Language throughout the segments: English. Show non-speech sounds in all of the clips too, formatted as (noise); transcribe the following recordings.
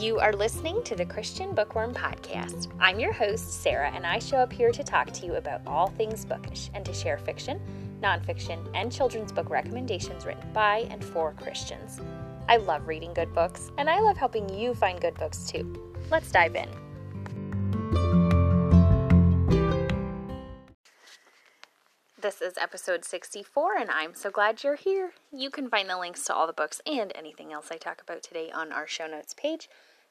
You are listening to the Christian Bookworm Podcast. I'm your host, Sarah, and I show up here to talk to you about all things bookish and to share fiction, nonfiction, and children's book recommendations written by and for Christians. I love reading good books, and I love helping you find good books too. Let's dive in. This is episode 64, and I'm so glad you're here. You can find the links to all the books and anything else I talk about today on our show notes page,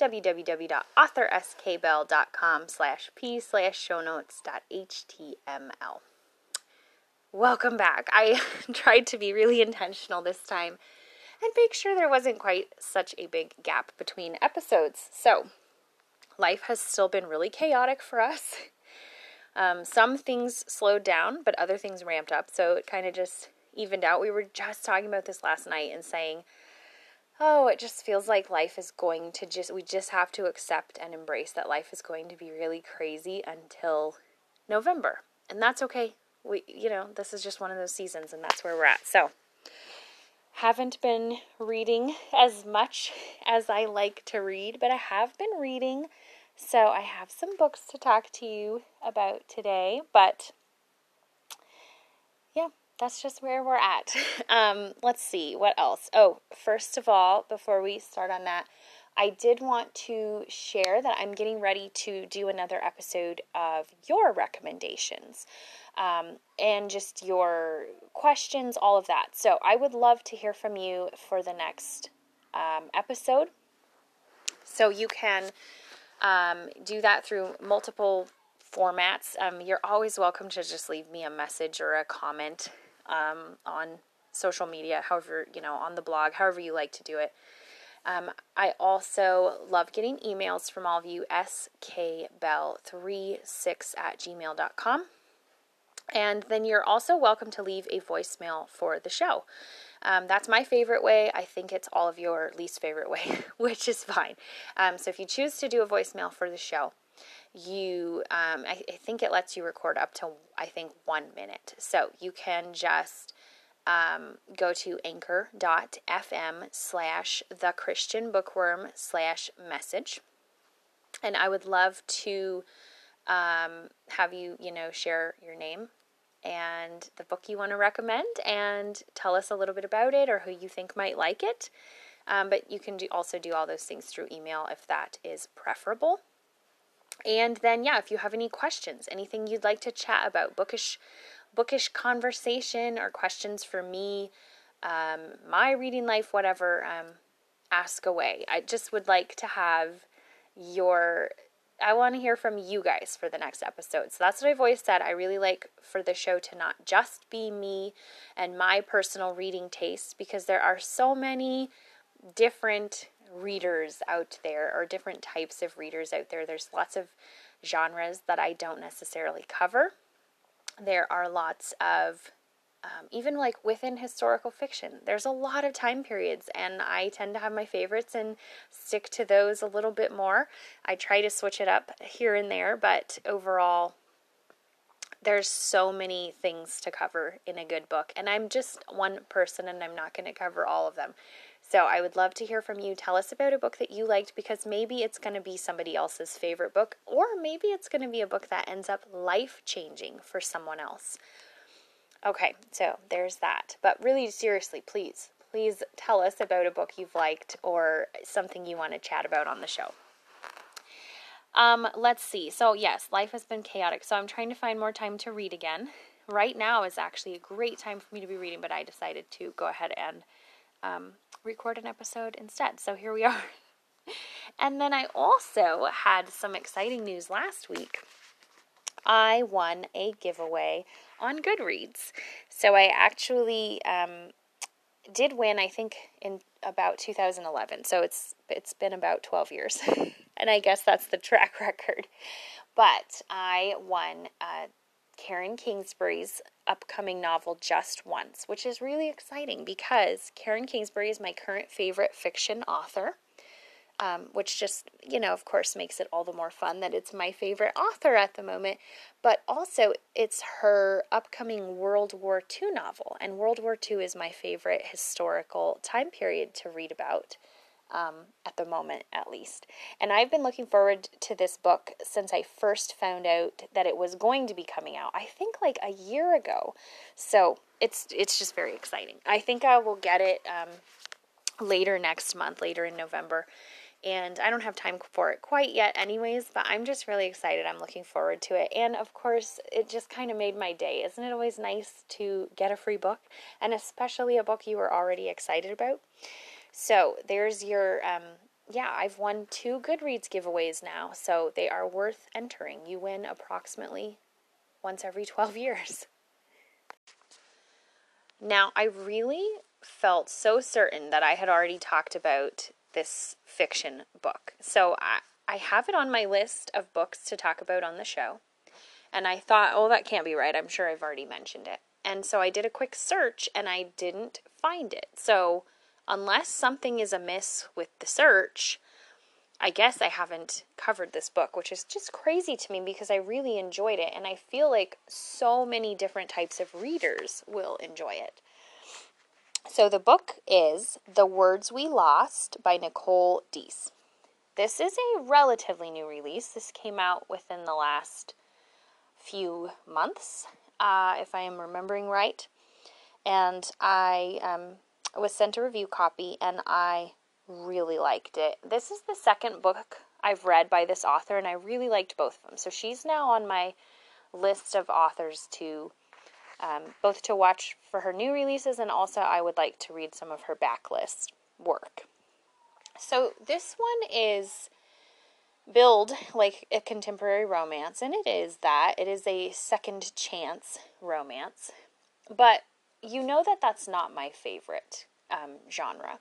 www.authorskbell.com slash p slash show notes dot html. Welcome back. I (laughs) tried to be really intentional this time and make sure there wasn't quite such a big gap between episodes. So, life has still been really chaotic for us. (laughs) Um, some things slowed down, but other things ramped up. So it kind of just evened out. We were just talking about this last night and saying, oh, it just feels like life is going to just, we just have to accept and embrace that life is going to be really crazy until November. And that's okay. We, you know, this is just one of those seasons and that's where we're at. So, haven't been reading as much as I like to read, but I have been reading so I have some books to talk to you about today, but that's just where we're at. (laughs) Um, let's see, what else? Oh, first of all, before we start on that, I did want to share that I'm getting ready to do another episode of your recommendations um, and just your questions, all of that. So I would love to hear from you for the next um, episode. So you can um, do that through multiple formats. Um, you're always welcome to just leave me a message or a comment um, on social media, however, you know, on the blog, however you like to do it. Um, I also love getting emails from all of you, skbell36 at gmail.com. And then you're also welcome to leave a voicemail for the show. Um, that's my favorite way. I think it's all of your least favorite way, (laughs) which is fine. Um, so if you choose to do a voicemail for the show, you um, I, I, think it lets you record up to I think one minute. So you can just um, go to anchor.fm slash the Christian bookworm slash message. And I would love to um, have you, you know, share your name and the book you want to recommend and tell us a little bit about it or who you think might like it. Um, but you can do, also do all those things through email if that is preferable. And then, yeah, if you have any questions, anything you'd like to chat about, bookish, bookish conversation or questions for me, um, my reading life, whatever, um, ask away. I just would like to have your I want to hear from you guys for the next episode. So that's what I've always said. I really like for the show to not just be me and my personal reading tastes because there are so many different readers out there or different types of readers out there. There's lots of genres that I don't necessarily cover. There are lots of um, even like within historical fiction, there's a lot of time periods, and I tend to have my favorites and stick to those a little bit more. I try to switch it up here and there, but overall, there's so many things to cover in a good book, and I'm just one person and I'm not going to cover all of them. So I would love to hear from you. Tell us about a book that you liked because maybe it's going to be somebody else's favorite book, or maybe it's going to be a book that ends up life changing for someone else. Okay, so there's that. But really, seriously, please, please tell us about a book you've liked or something you want to chat about on the show. Um, let's see. So, yes, life has been chaotic. So, I'm trying to find more time to read again. Right now is actually a great time for me to be reading, but I decided to go ahead and um, record an episode instead. So, here we (laughs) are. and then I also had some exciting news last week. I won a giveaway on Goodreads. So I actually um, did win, I think, in about 2011. So it's it's been about 12 years, (laughs) and I guess that's the track (laughs) record. But I won uh, Karen Kingsbury's upcoming novel Just Once, which is really exciting because Karen Kingsbury is my current favorite fiction author um, which just, you know, of course, makes it all the more fun that it's my favorite author at the moment. But also, it's her upcoming World War II novel. And World War II is my favorite historical time period to read about. Um, at the moment, at least. And I've been looking forward to this book since I first found out that it was going to be coming out. I think like a year ago. So it's it's just very exciting. I think I will get it um, later next month, later in November. And I don't have time for it quite yet, anyways, but I'm just really excited. I'm looking forward to it. And of course, it just kind of made my day. Isn't it always nice to get a free book? And especially a book you were already excited about? So there's your, um, yeah, I've won two Goodreads giveaways now, so they are worth entering. You win approximately once every 12 years. Now, I really felt so certain that I had already talked about this fiction book. So I, I have it on my list of books to talk about on the show. And I thought, oh, that can't be right. I'm sure I've already mentioned it. And so I did a quick search and I didn't find it. So unless something is amiss with the search, I guess I haven't covered this book, which is just crazy to me because I really enjoyed it and I feel like so many different types of readers will enjoy it. So the book is The Words We Lost by Nicole Deese. This is a relatively new release. This came out within the last few months, uh, if I am remembering right. And I um, was sent a review copy and I really liked it. This is the second book I've read by this author and I really liked both of them. So she's now on my list of authors to um, both to watch for her new releases and also I would like to read some of her backlist work. So this one is billed like a contemporary romance, and it is that. It is a second chance romance. But you know that that's not my favorite um, genre.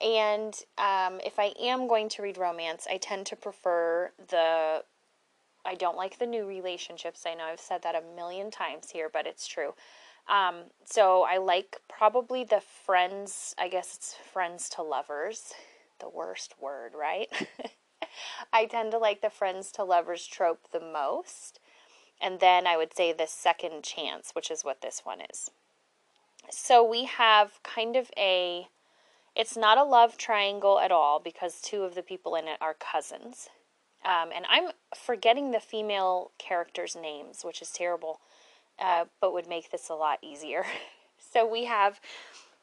And um, if I am going to read romance, I tend to prefer the. I don't like the new relationships. I know I've said that a million times here, but it's true. Um, so I like probably the friends, I guess it's friends to lovers. The worst word, right? (laughs) I tend to like the friends to lovers trope the most. And then I would say the second chance, which is what this one is. So we have kind of a it's not a love triangle at all because two of the people in it are cousins. Um, and I'm forgetting the female characters' names, which is terrible, uh, but would make this a lot easier. (laughs) so we have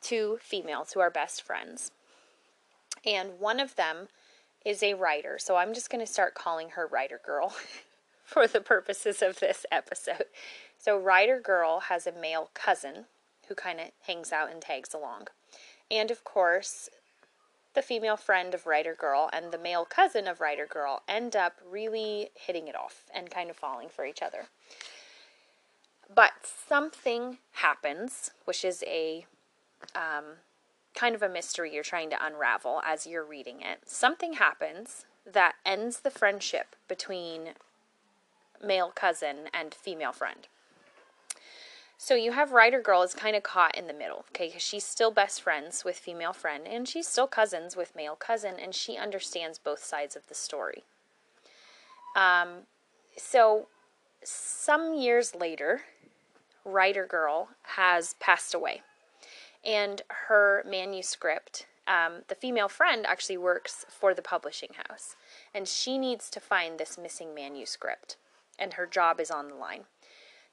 two females who are best friends. And one of them is a writer. So I'm just going to start calling her Writer Girl (laughs) for the purposes of this episode. So Writer Girl has a male cousin who kind of hangs out and tags along. And of course, the female friend of Writer Girl and the male cousin of Writer Girl end up really hitting it off and kind of falling for each other. But something happens, which is a um, kind of a mystery you're trying to unravel as you're reading it. Something happens that ends the friendship between male cousin and female friend. So you have writer girl is kind of caught in the middle, okay? Because she's still best friends with female friend, and she's still cousins with male cousin, and she understands both sides of the story. Um, so some years later, writer girl has passed away, and her manuscript. Um, the female friend actually works for the publishing house, and she needs to find this missing manuscript, and her job is on the line.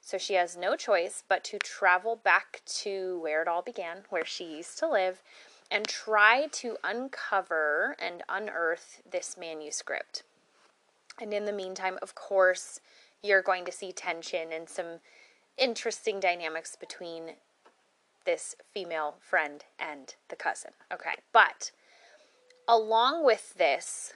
So she has no choice but to travel back to where it all began, where she used to live, and try to uncover and unearth this manuscript. And in the meantime, of course, you're going to see tension and some interesting dynamics between this female friend and the cousin. Okay, but along with this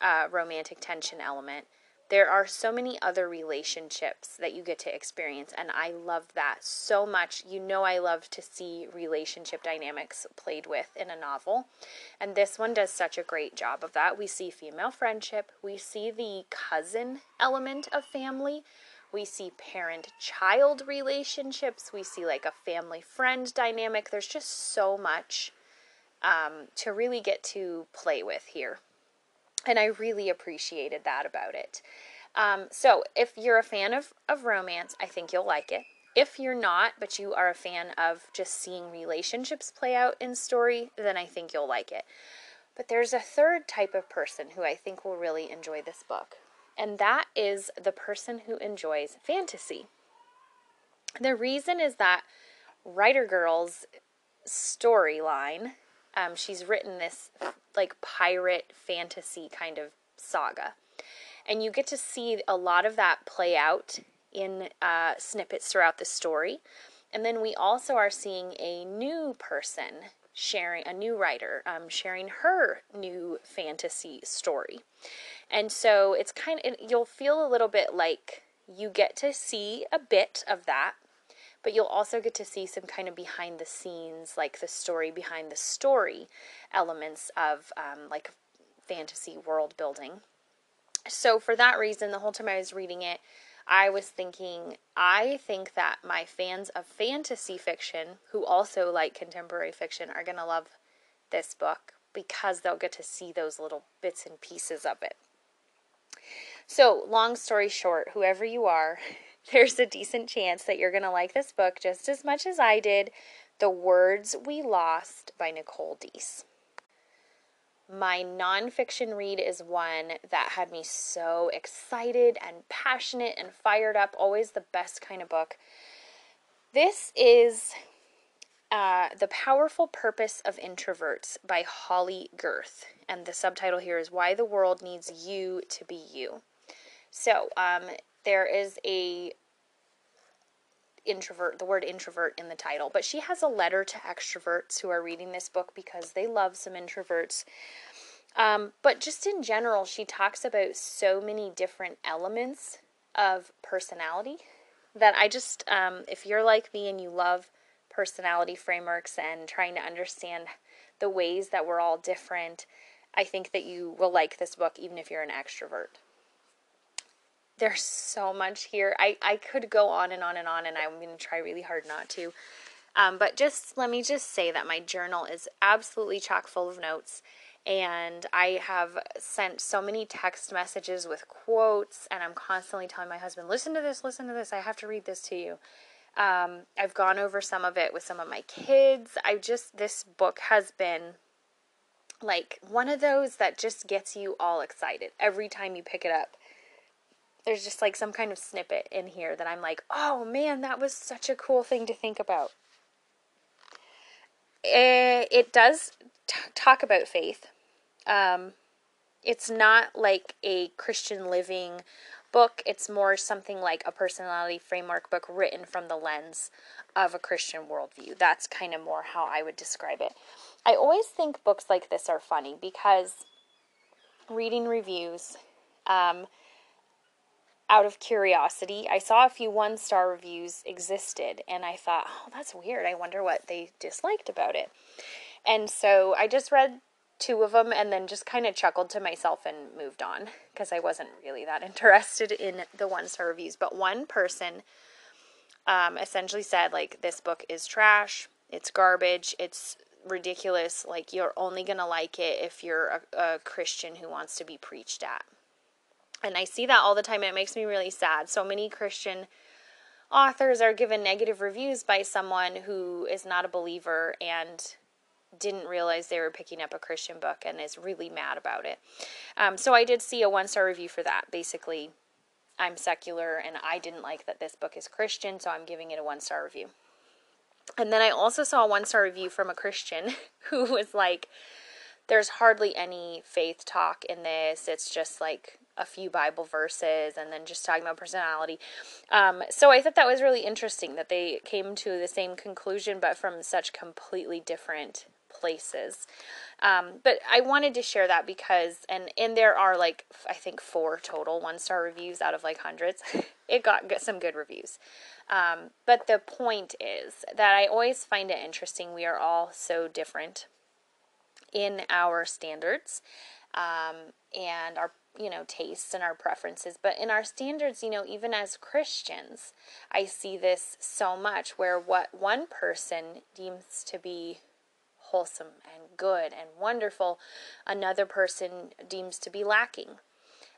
uh, romantic tension element, there are so many other relationships that you get to experience and i love that so much. You know i love to see relationship dynamics played with in a novel and this one does such a great job of that. We see female friendship we see the cousin element of family we see parent child relationships we see like a family friend dynamic. There's just so much um, to really get to play with here and I really appreciated that about it. Um, so, if you're a fan of, of romance, I think you'll like it. If you're not, but you are a fan of just seeing relationships play out in story, then I think you'll like it. But there's a third type of person who I think will really enjoy this book, and that is the person who enjoys fantasy. The reason is that Writer Girl's storyline, um, she's written this like pirate fantasy kind of saga. And you get to see a lot of that play out in uh, snippets throughout the story. And then we also are seeing a new person sharing, a new writer um, sharing her new fantasy story. And so it's kind of, you'll feel a little bit like you get to see a bit of that, but you'll also get to see some kind of behind the scenes, like the story behind the story elements of um, like fantasy world building. So, for that reason, the whole time I was reading it, I was thinking, I think that my fans of fantasy fiction, who also like contemporary fiction, are going to love this book because they'll get to see those little bits and pieces of it. So, long story short, whoever you are, (laughs) there's a decent chance that you're going to like this book just as much as I did. The Words We Lost by Nicole Deese. My nonfiction read is one that had me so excited and passionate and fired up, always the best kind of book. This is uh, The Powerful Purpose of Introverts by Holly Gerth. And the subtitle here is Why the World Needs You to Be You. So, um, there is a introvert, the word introvert in the title, but she has a letter to extroverts who are reading this book because they love some introverts. Um, but just in general, she talks about so many different elements of personality that I just, um, if you're like me and you love personality frameworks and trying to understand the ways that we're all different, I think that you will like this book even if you're an extrovert there's so much here. I, I could go on and on and on, and I'm going to try really hard not to. Um, but just let me just say that my journal is absolutely chock full of notes. And I have sent so many text messages with quotes, and I'm constantly telling my husband, listen to this, listen to this. I have to read this to you. Um, I've gone over some of it with some of my kids. I just, this book has been like one of those that just gets you all excited every time you pick it up there's just like some kind of snippet in here that I'm like, oh man, that was such a cool thing to think about. It, eh, does t- talk about faith. Um, it's not like a Christian living book, it's more something like a personality framework book written from the lens of a Christian worldview. That's kind of more how I would describe it. I always think books like this are funny because reading reviews, um, out of curiosity, I saw a few one star reviews existed, and I thought, oh, that's weird. I wonder what they disliked about it. And so I just read two of them and then just kind of chuckled to myself and moved on because I wasn't really that (laughs) interested in the one star reviews. But one person um, essentially said, like, this book is trash, it's garbage, it's ridiculous. Like, you're only going to like it if you're a, a Christian who wants to be preached at. And I see that all the time. It makes me really sad. So many Christian authors are given negative reviews by someone who is not a believer and didn't realize they were picking up a Christian book and is really mad about it. Um, so I did see a one star review for that. Basically, I'm secular and I didn't like that this book is Christian, so I'm giving it a one star review. And then I also saw a one star review from a Christian (laughs) who was like, there's hardly any faith talk in this. It's just like a few Bible verses and then just talking about personality. Um, so I thought that was really interesting that they came to the same conclusion, but from such completely different places. Um, but I wanted to share that because, and and there are like I think four total one star reviews out of like hundreds. (laughs) it got some good reviews. Um, but the point is that I always find it interesting. We are all so different in our standards um, and our you know tastes and our preferences but in our standards you know even as christians i see this so much where what one person deems to be wholesome and good and wonderful another person deems to be lacking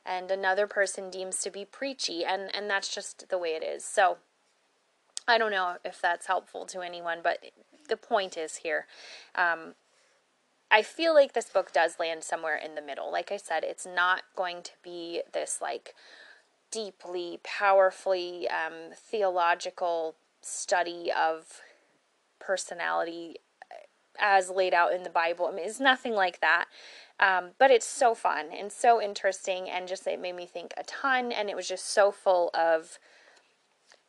and another person deems to be preachy and and that's just the way it is. So i don't know if that's helpful to anyone but the point is here. Um, I feel like this book does land somewhere in the middle. Like I said, it's not going to be this like deeply, powerfully um, theological study of personality as laid out in the Bible. I mean, it's nothing like that. Um, but it's so fun and so interesting, and just it made me think a ton. And it was just so full of,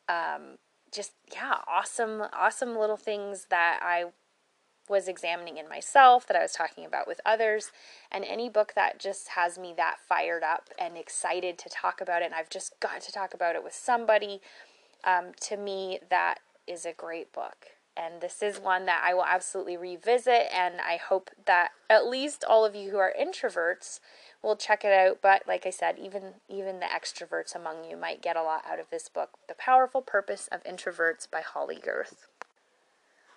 um, just yeah, awesome, awesome little things that I was examining in myself, that I was talking about with others, and any book that just has me that fired up and excited to talk about it, and I've just got to talk about it with somebody. Um, to me, that is a great book and this is one that I will absolutely revisit and I hope that at least all of you who are introverts will check it out but like I said even even the extroverts among you might get a lot out of this book The Powerful Purpose of Introverts by Holly Gerth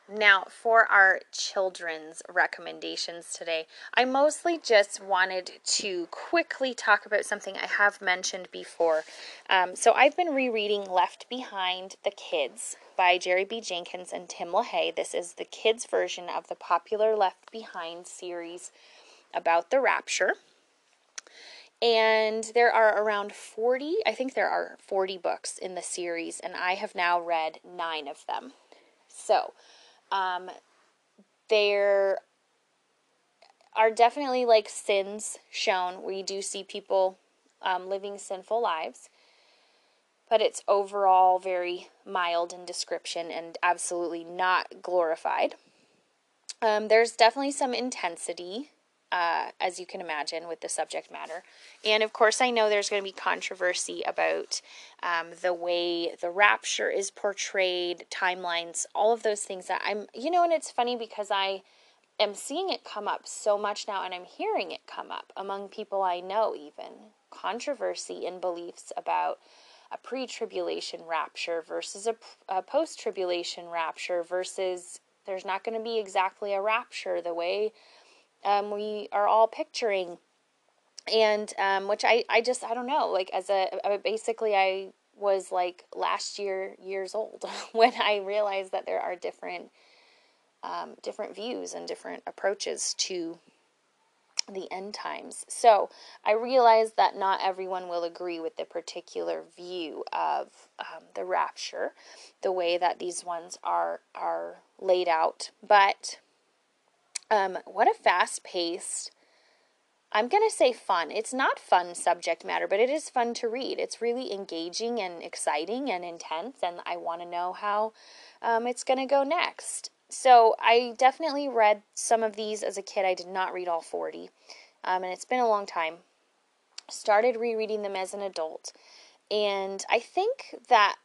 now, for our children's recommendations today, I mostly just wanted to quickly talk about something I have mentioned before. Um, so, I've been rereading Left Behind the Kids by Jerry B. Jenkins and Tim LaHaye. This is the kids' version of the popular Left Behind series about the rapture. And there are around 40, I think there are 40 books in the series, and I have now read nine of them. So, um, there are definitely like sins shown. We do see people um, living sinful lives, but it's overall very mild in description and absolutely not glorified. Um, there's definitely some intensity uh, as you can imagine, with the subject matter. And of course, I know there's going to be controversy about um, the way the rapture is portrayed, timelines, all of those things that I'm, you know, and it's funny because I am seeing it come up so much now and I'm hearing it come up among people I know, even controversy in beliefs about a pre tribulation rapture versus a, a post tribulation rapture versus there's not going to be exactly a rapture the way um, we are all picturing. And um, which I, I just i don't know like as a basically i was like last year years old (laughs) when i realized that there are different um, different views and different approaches to the end times. So i realized that not everyone will agree with the particular view of um, the rapture the way that these ones are are laid out. But um, what a fast paced, I'm going to say fun. It's not fun subject matter, but it is fun to read. It's really engaging and exciting and intense, and I want to know how um, it's going to go next. So I definitely read some of these as a kid. I did not read all 40, um, and it's been a long time. Started rereading them as an adult, and I think that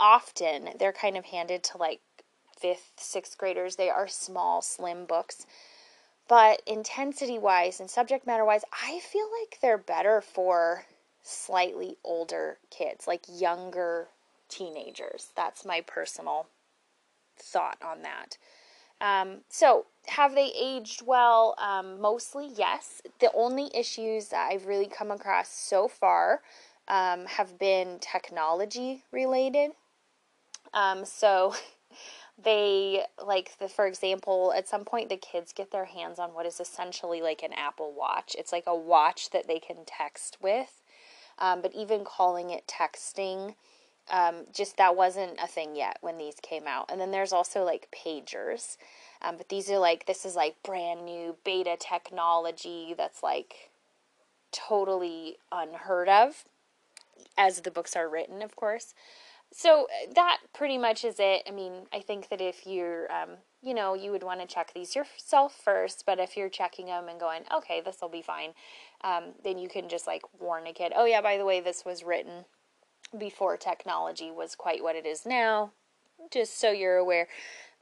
often they're kind of handed to like fifth, sixth graders. They are small, slim books. But intensity wise and subject matter wise, I feel like they're better for slightly older kids, like younger teenagers. That's my personal thought on that. Um, so, have they aged well? Um, mostly, yes. The only issues that I've really come across so far um, have been technology related. Um, so, (laughs) they like the for example at some point the kids get their hands on what is essentially like an apple watch. It's like a watch that they can text with um, but even calling it texting um, just that wasn't a thing yet when these came out. And then there's also like pagers um, but these are like this is like brand new beta technology that's like totally unheard of as the books are written of course so uh, that pretty much is it. I mean, I think that if you're, um, you know, you would want to check these yourself first, but if you're checking them and going, okay, this will be fine, um, then you can just like warn a kid, oh, yeah, by the way, this was written before technology was quite what it is now, just so you're aware.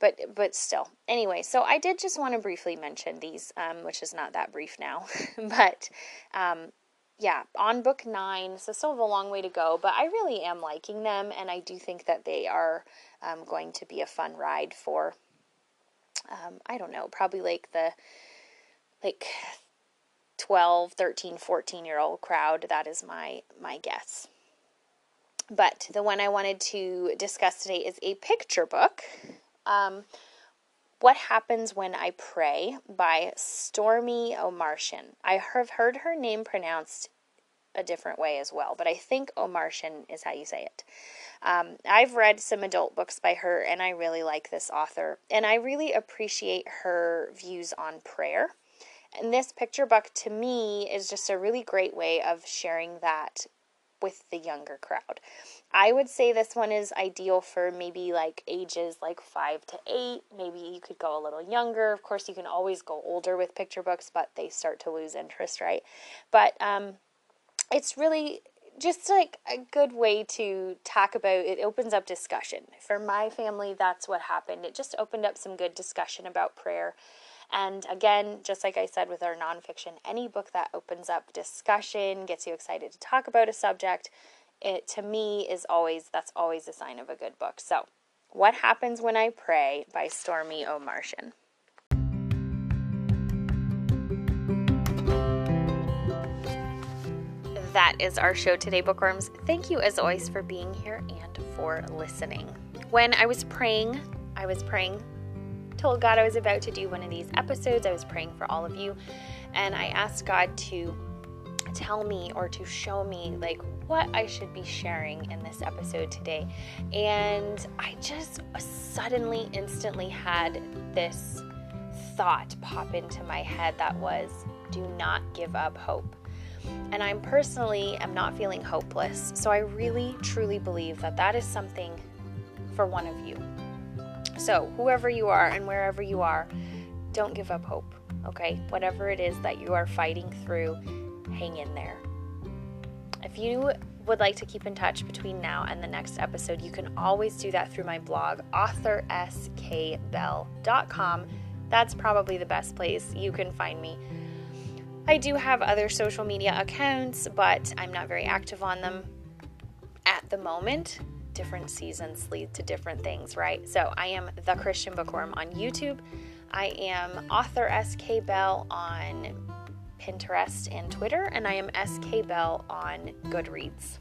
But but still, anyway. So I did just want to briefly mention these, um, which is not that brief now, (laughs) but um, yeah, on book nine, so still have a long way to go, but I really am liking them, and I do think that they are um, going to be a fun ride for, um, I don't know, probably like the like 12, 13, 14 year old crowd. That is my my guess. But the one I wanted to discuss today is a picture book. Um, What Happens When I Pray by Stormie Omartian. I have heard her name pronounced a different way as well, but I think Omartian is how you say it. Um, I've read some adult books by her, and I really like this author, and I really appreciate her views on prayer. And this picture book to me is just a really great way of sharing that with the younger crowd. I would say this one is ideal for maybe like ages like 5 to 8. Maybe you could go a little younger. Of course, you can always go older with picture books, but they start to lose interest, right? But um it's really just like a good way to talk about it opens up discussion. For my family, that's what happened. It just opened up some good discussion about prayer. And again, just like I said with our nonfiction, any book that opens up discussion, gets you excited to talk about a subject, it to me is always that's always a sign of a good book. So, What Happens When I Pray by Stormie Omartian. That is our show today, bookworms. Thank you as always for being here and for listening. When I was praying, I was praying, told God I was about to do one of these episodes. I was praying for all of you, and I asked God to tell me or to show me like what I should be sharing in this episode today. And I just suddenly, instantly had this thought pop into my head that was do not give up hope. And I'm personally am not feeling hopeless. So I really truly believe that that is something for one of you. So, whoever you are and wherever you are, don't give up hope. Okay? Whatever it is that you are fighting through, hang in there. If you would like to keep in touch between now and the next episode, you can always do that through my blog, authorskbell.com. That's probably the best place you can find me. I do have other social media accounts, but I'm not very active on them at the moment. Different seasons lead to different things, right? So I am the Christian Bookworm on YouTube. I am author SK Bell on Pinterest and Twitter, and I am SK Bell on Goodreads.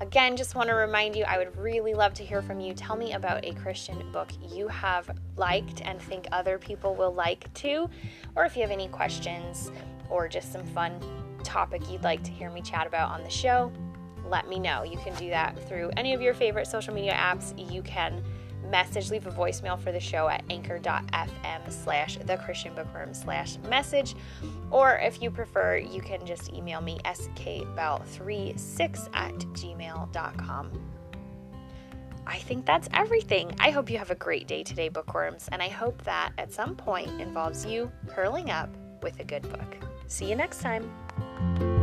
Again, just want to remind you, I would really love to hear from you. Tell me about a Christian book you have liked and think other people will like too. Or if you have any questions or just some fun topic you'd like to hear me chat about on the show, let me know. You can do that through any of your favorite social media apps. You can message, leave a voicemail for the show at anchor.fm slash the Christian Bookworm slash message. Or if you prefer, you can just email me skbell36 at gmail.com. I think that's everything. I hope you have a great day today, bookworms, and I hope that at some point involves you curling up with a good book. See you next time.